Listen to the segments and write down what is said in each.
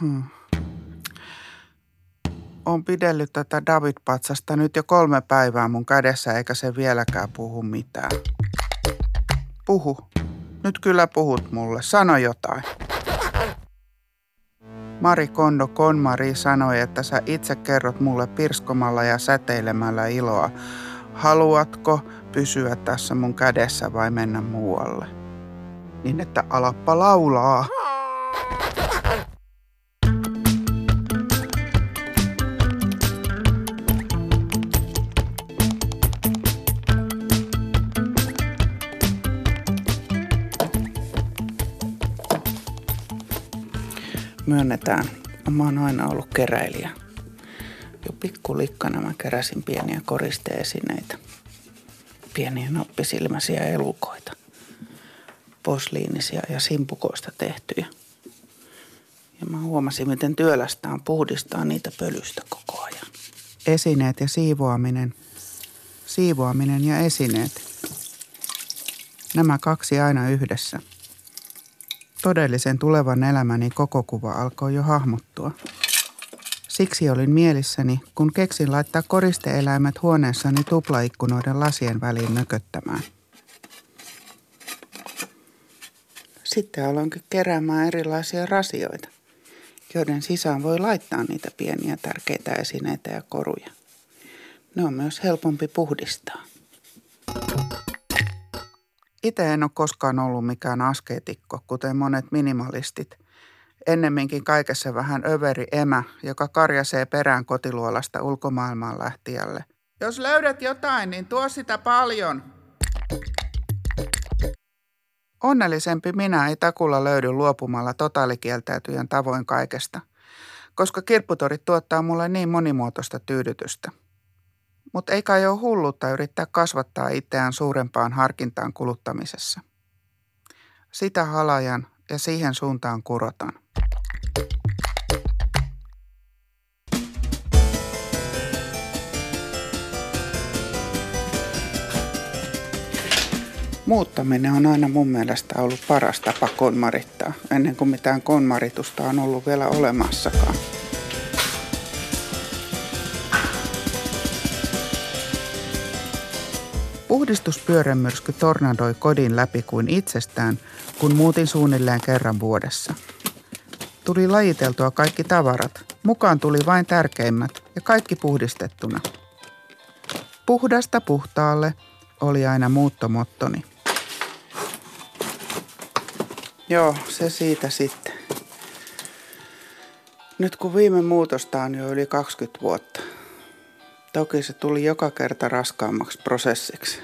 Hmm. On pidellyt tätä David-patsasta nyt jo kolme päivää mun kädessä, eikä se vieläkään puhu mitään. Puhu. Nyt kyllä puhut mulle. Sano jotain. Mari Kondo Konmari sanoi, että sä itse kerrot mulle pirskomalla ja säteilemällä iloa. Haluatko pysyä tässä mun kädessä vai mennä muualle? Niin että alappa laulaa. Myönnetään, mä oon aina ollut keräilijä. Jo pikkulikkana mä keräsin pieniä koristeesineitä. Pieniä nappisilmäisiä elukoita. Posliinisia ja simpukoista tehtyjä. Ja mä huomasin, miten työlästä on puhdistaa niitä pölystä koko ajan. Esineet ja siivoaminen. Siivoaminen ja esineet. Nämä kaksi aina yhdessä – Todellisen tulevan elämäni koko kuva alkoi jo hahmottua. Siksi olin mielissäni, kun keksin laittaa koristeeläimet huoneessani tuplaikkunoiden lasien väliin nököttämään. Sitten aloinkin keräämään erilaisia rasioita, joiden sisään voi laittaa niitä pieniä tärkeitä esineitä ja koruja. Ne on myös helpompi puhdistaa. Itse en ole koskaan ollut mikään askeetikko, kuten monet minimalistit. Ennemminkin kaikessa vähän överi emä, joka karjasee perään kotiluolasta ulkomaailmaan lähtijälle. Jos löydät jotain, niin tuo sitä paljon. Onnellisempi minä ei takulla löydy luopumalla totaalikieltäytyjän tavoin kaikesta, koska kirpputorit tuottaa mulle niin monimuotoista tyydytystä – mutta ei kai ole hullutta yrittää kasvattaa itseään suurempaan harkintaan kuluttamisessa. Sitä halajan ja siihen suuntaan kurotan. Muuttaminen on aina mun mielestä ollut paras tapa konmarittaa, ennen kuin mitään konmaritusta on ollut vielä olemassakaan. Puhdistuspyörämyrsky tornadoi kodin läpi kuin itsestään, kun muutin suunnilleen kerran vuodessa. Tuli lajiteltua kaikki tavarat. Mukaan tuli vain tärkeimmät ja kaikki puhdistettuna. Puhdasta puhtaalle oli aina muuttomottoni. Joo, se siitä sitten. Nyt kun viime muutosta on jo yli 20 vuotta, Toki se tuli joka kerta raskaammaksi prosessiksi.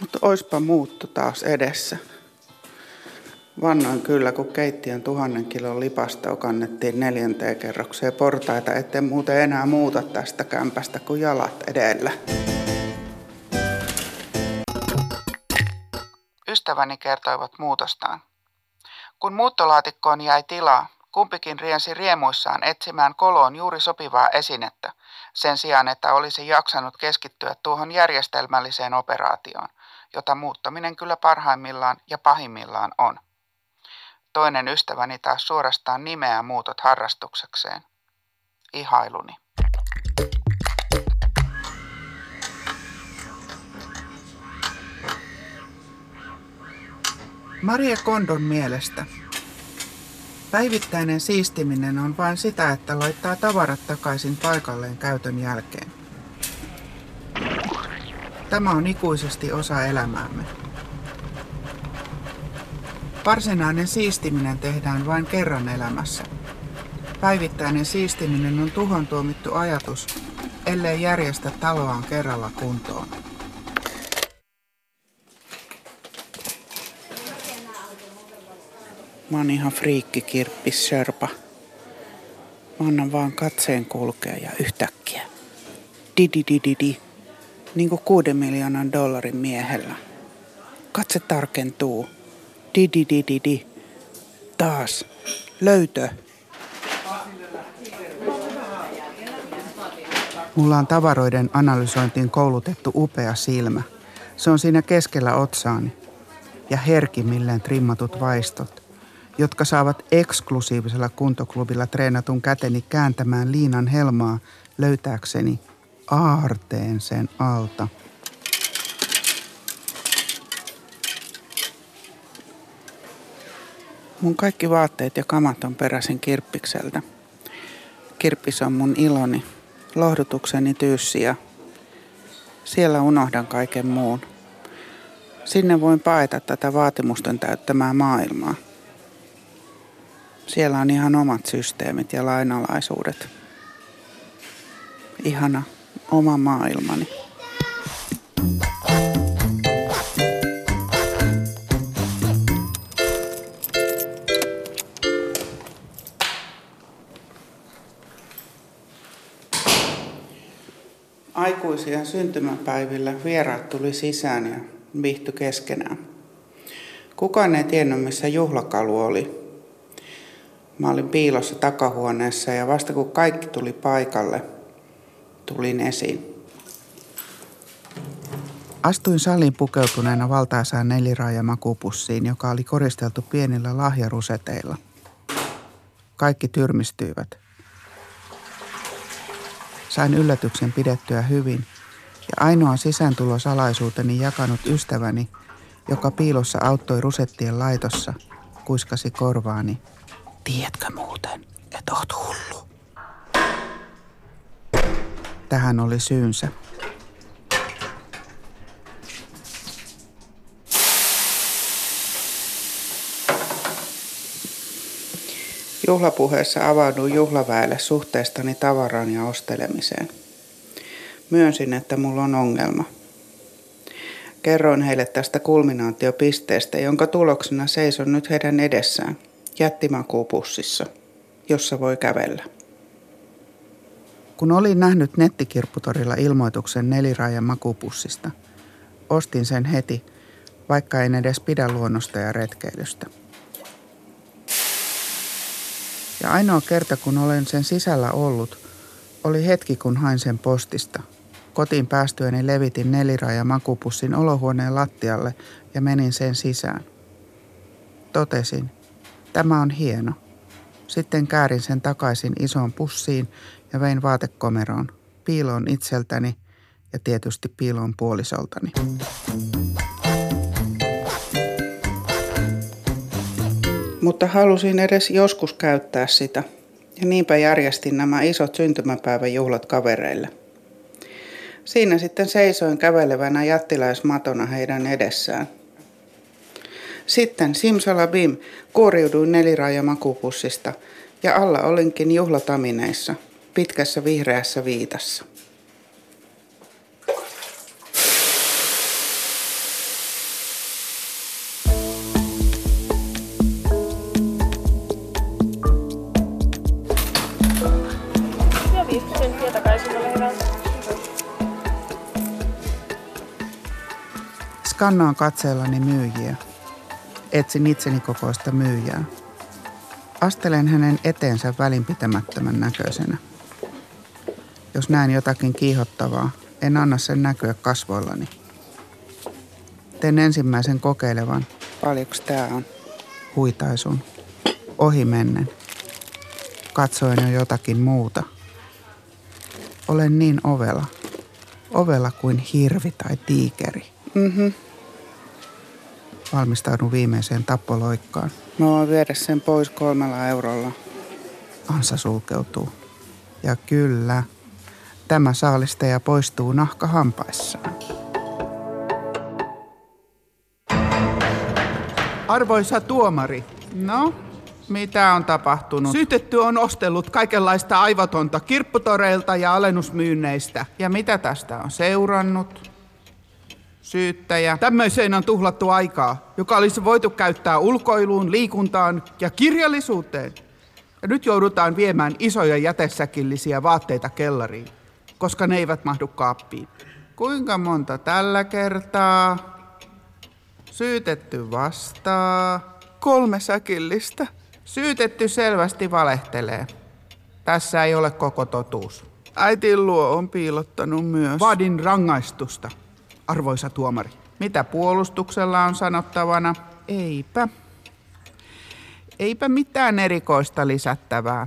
Mutta oispa muutto taas edessä. Vannoin kyllä, kun keittiön tuhannen kilon lipasta kannettiin neljänteen kerrokseen portaita, ettei muuten enää muuta tästä kämpästä kuin jalat edellä. Ystäväni kertoivat muutostaan. Kun muuttolaatikkoon jäi tilaa, kumpikin riensi riemuissaan etsimään koloon juuri sopivaa esinettä – sen sijaan, että olisi jaksanut keskittyä tuohon järjestelmälliseen operaatioon, jota muuttaminen kyllä parhaimmillaan ja pahimmillaan on. Toinen ystäväni taas suorastaan nimeää muutot harrastuksekseen. Ihailuni. Maria Kondon mielestä Päivittäinen siistiminen on vain sitä, että laittaa tavarat takaisin paikalleen käytön jälkeen. Tämä on ikuisesti osa elämäämme. Varsinainen siistiminen tehdään vain kerran elämässä. Päivittäinen siistiminen on tuhon tuomittu ajatus, ellei järjestä taloaan kerralla kuntoon. Mä oon ihan friikki kirppis sörpa. Mä annan vaan katseen kulkea ja yhtäkkiä. Di di di di di. Niin kuin kuuden miljoonan dollarin miehellä. Katse tarkentuu. Di di di di di. Taas. Löytö. Mulla on tavaroiden analysointiin koulutettu upea silmä. Se on siinä keskellä otsaani. Ja herkimmilleen trimmatut vaistot jotka saavat eksklusiivisella kuntoklubilla treenatun käteni kääntämään liinan helmaa löytääkseni aarteen sen alta. Mun kaikki vaatteet ja kamat on peräisin kirppikseltä. Kirppis on mun iloni, lohdutukseni tyyssi ja siellä unohdan kaiken muun. Sinne voin paeta tätä vaatimusten täyttämää maailmaa. Siellä on ihan omat systeemit ja lainalaisuudet. Ihana oma maailmani. Aikuisia syntymäpäivillä vieraat tuli sisään ja viihty keskenään. Kukaan ei tiennyt, missä juhlakalu oli. Mä olin piilossa takahuoneessa ja vasta kun kaikki tuli paikalle, tulin esiin. Astuin saliin pukeutuneena valtaisaan neliraajamakupussiin, joka oli koristeltu pienillä lahjaruseteilla. Kaikki tyrmistyivät. Sain yllätyksen pidettyä hyvin ja ainoa sisääntulosalaisuuteni jakanut ystäväni, joka piilossa auttoi rusettien laitossa, kuiskasi korvaani. Tiedätkö muuten, että oot hullu? Tähän oli syynsä. Juhlapuheessa avauduin juhlaväelle suhteestani tavaraan ja ostelemiseen. Myönsin, että mulla on ongelma. Kerroin heille tästä kulminaatiopisteestä, jonka tuloksena seison nyt heidän edessään jättimakuupussissa, jossa voi kävellä. Kun olin nähnyt nettikirpputorilla ilmoituksen neliraajan makupussista, ostin sen heti, vaikka en edes pidä luonnosta ja retkeilystä. Ja ainoa kerta, kun olen sen sisällä ollut, oli hetki, kun hain sen postista. Kotiin päästyäni levitin neliraaja makupussin olohuoneen lattialle ja menin sen sisään. Totesin, tämä on hieno. Sitten käärin sen takaisin isoon pussiin ja vein vaatekomeroon, piiloon itseltäni ja tietysti piiloon puolisoltani. Mutta halusin edes joskus käyttää sitä, ja niinpä järjestin nämä isot syntymäpäiväjuhlat kavereille. Siinä sitten seisoin kävelevänä jättiläismatona heidän edessään. Sitten simsalabim kuoriuduin nelirajamakupussista ja alla olinkin juhlatamineissa – pitkässä vihreässä viitassa. Skannaan katseellani myyjiä. Etsin itseni kokoista myyjää. Astelen hänen eteensä välinpitämättömän näköisenä. Jos näen jotakin kiihottavaa, en anna sen näkyä kasvoillani. Teen ensimmäisen kokeilevan. Paljonko tää on? Huitaisun. Ohi mennen. Katsoen jo jotakin muuta. Olen niin ovela. Ovela kuin hirvi tai tiikeri. Mhm. Valmistaudun viimeiseen tappoloikkaan. Mä voin viedä sen pois kolmella eurolla. Ansa sulkeutuu. Ja kyllä, Tämä saalistaja poistuu nahka hampaissaan. Arvoisa tuomari. No, mitä on tapahtunut? Syytetty on ostellut kaikenlaista aivotonta kirpputoreilta ja alennusmyynneistä. Ja mitä tästä on seurannut? Syyttäjä. Tämmöiseen on tuhlattu aikaa, joka olisi voitu käyttää ulkoiluun, liikuntaan ja kirjallisuuteen. Ja nyt joudutaan viemään isoja jätesäkillisiä vaatteita kellariin koska ne eivät mahdu kaappiin. Kuinka monta tällä kertaa? Syytetty vastaa. Kolme säkillistä. Syytetty selvästi valehtelee. Tässä ei ole koko totuus. Äitin luo on piilottanut myös. Vaadin rangaistusta, arvoisa tuomari. Mitä puolustuksella on sanottavana? Eipä. Eipä mitään erikoista lisättävää.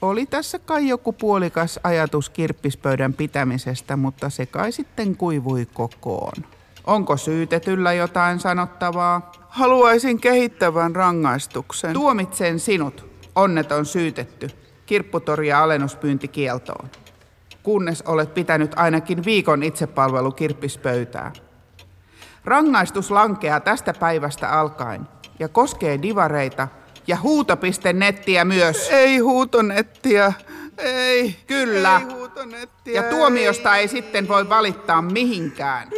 Oli tässä kai joku puolikas ajatus kirppispöydän pitämisestä, mutta se kai sitten kuivui kokoon. Onko syytetyllä jotain sanottavaa? Haluaisin kehittävän rangaistuksen. Tuomitsen sinut, onneton syytetty, kirpputoria alennuspyyntikieltoon. Kunnes olet pitänyt ainakin viikon itsepalvelu kirppispöytää. Rangaistus lankeaa tästä päivästä alkaen ja koskee divareita ja huuto.nettiä myös. Ei huutonettiä. Ei. Kyllä. Ei huutonettiä. Ja tuomiosta ei sitten voi valittaa mihinkään.